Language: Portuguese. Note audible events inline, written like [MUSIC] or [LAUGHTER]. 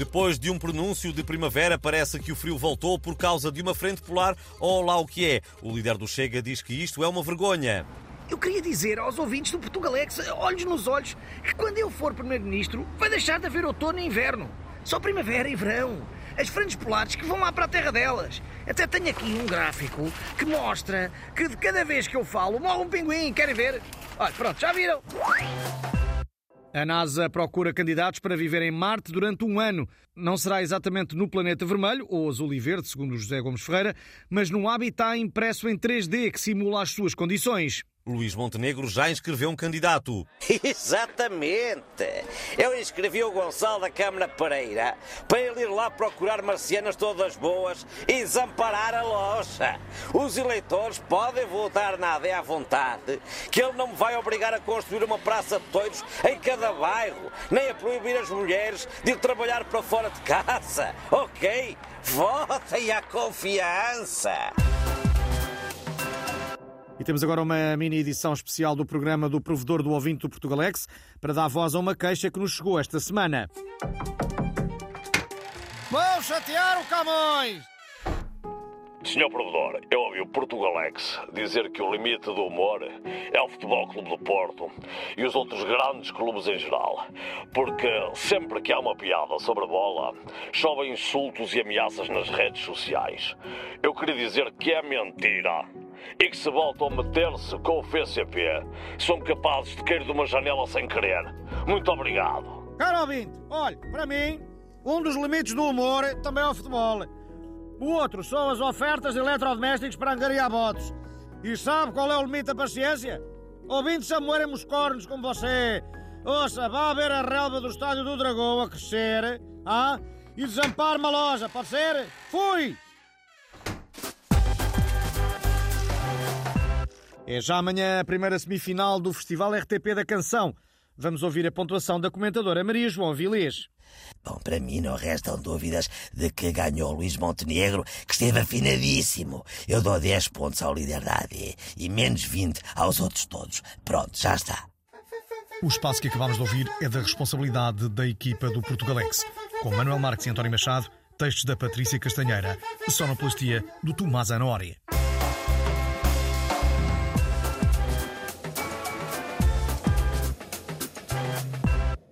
Depois de um pronúncio de primavera, parece que o frio voltou por causa de uma frente polar ou lá o que é. O líder do Chega diz que isto é uma vergonha. Eu queria dizer aos ouvintes do Portugalex, olhos nos olhos, que quando eu for Primeiro-Ministro, vai deixar de haver outono e inverno. Só primavera e verão. As frentes polares que vão lá para a terra delas. Até tenho aqui um gráfico que mostra que de cada vez que eu falo, morre um pinguim. Querem ver? Olha, pronto, já viram? A NASA procura candidatos para viver em Marte durante um ano. Não será exatamente no planeta vermelho, ou azul e verde, segundo José Gomes Ferreira, mas num habitat impresso em 3D que simula as suas condições. Luís Montenegro já inscreveu um candidato. [LAUGHS] Exatamente. Eu inscrevi o Gonçalo da Câmara Pereira para ele ir lá procurar marcianas todas boas e desamparar a loja. Os eleitores podem votar na AD à vontade, que ele não me vai obrigar a construir uma praça de toiros em cada bairro, nem a proibir as mulheres de ir trabalhar para fora de casa. [LAUGHS] Ok? Votem à confiança. E temos agora uma mini edição especial do programa do Provedor do Ouvinte do Portugalex para dar voz a uma queixa que nos chegou esta semana. Vão chatear o Camões! Senhor Provedor, eu ouvi o Portugalex dizer que o limite do humor é o Futebol Clube do Porto e os outros grandes clubes em geral. Porque sempre que há uma piada sobre a bola, chovem insultos e ameaças nas redes sociais. Eu queria dizer que é mentira e que se voltam a meter-se com o FCP são capazes de cair de uma janela sem querer. Muito obrigado. Caro ouvinte, olhe, para mim, um dos limites do humor também é o futebol. O outro são as ofertas de eletrodomésticos para angariar votos. E sabe qual é o limite da paciência? Ouvindo-se a moerem os cornos como você. Ouça, vá ver a relva do Estádio do Dragão a crescer, ah? E desampar uma loja, pode ser? Fui! É já amanhã a primeira semifinal do Festival RTP da Canção. Vamos ouvir a pontuação da comentadora Maria João Vilês. Bom, para mim não restam dúvidas de que ganhou Luís Montenegro, que esteve afinadíssimo. Eu dou 10 pontos ao líder da AD e menos 20 aos outros todos. Pronto, já está. O espaço que acabámos de ouvir é da responsabilidade da equipa do Portugalex, com Manuel Marques e António Machado, textos da Patrícia Castanheira, sonoplastia do Tomás Anori.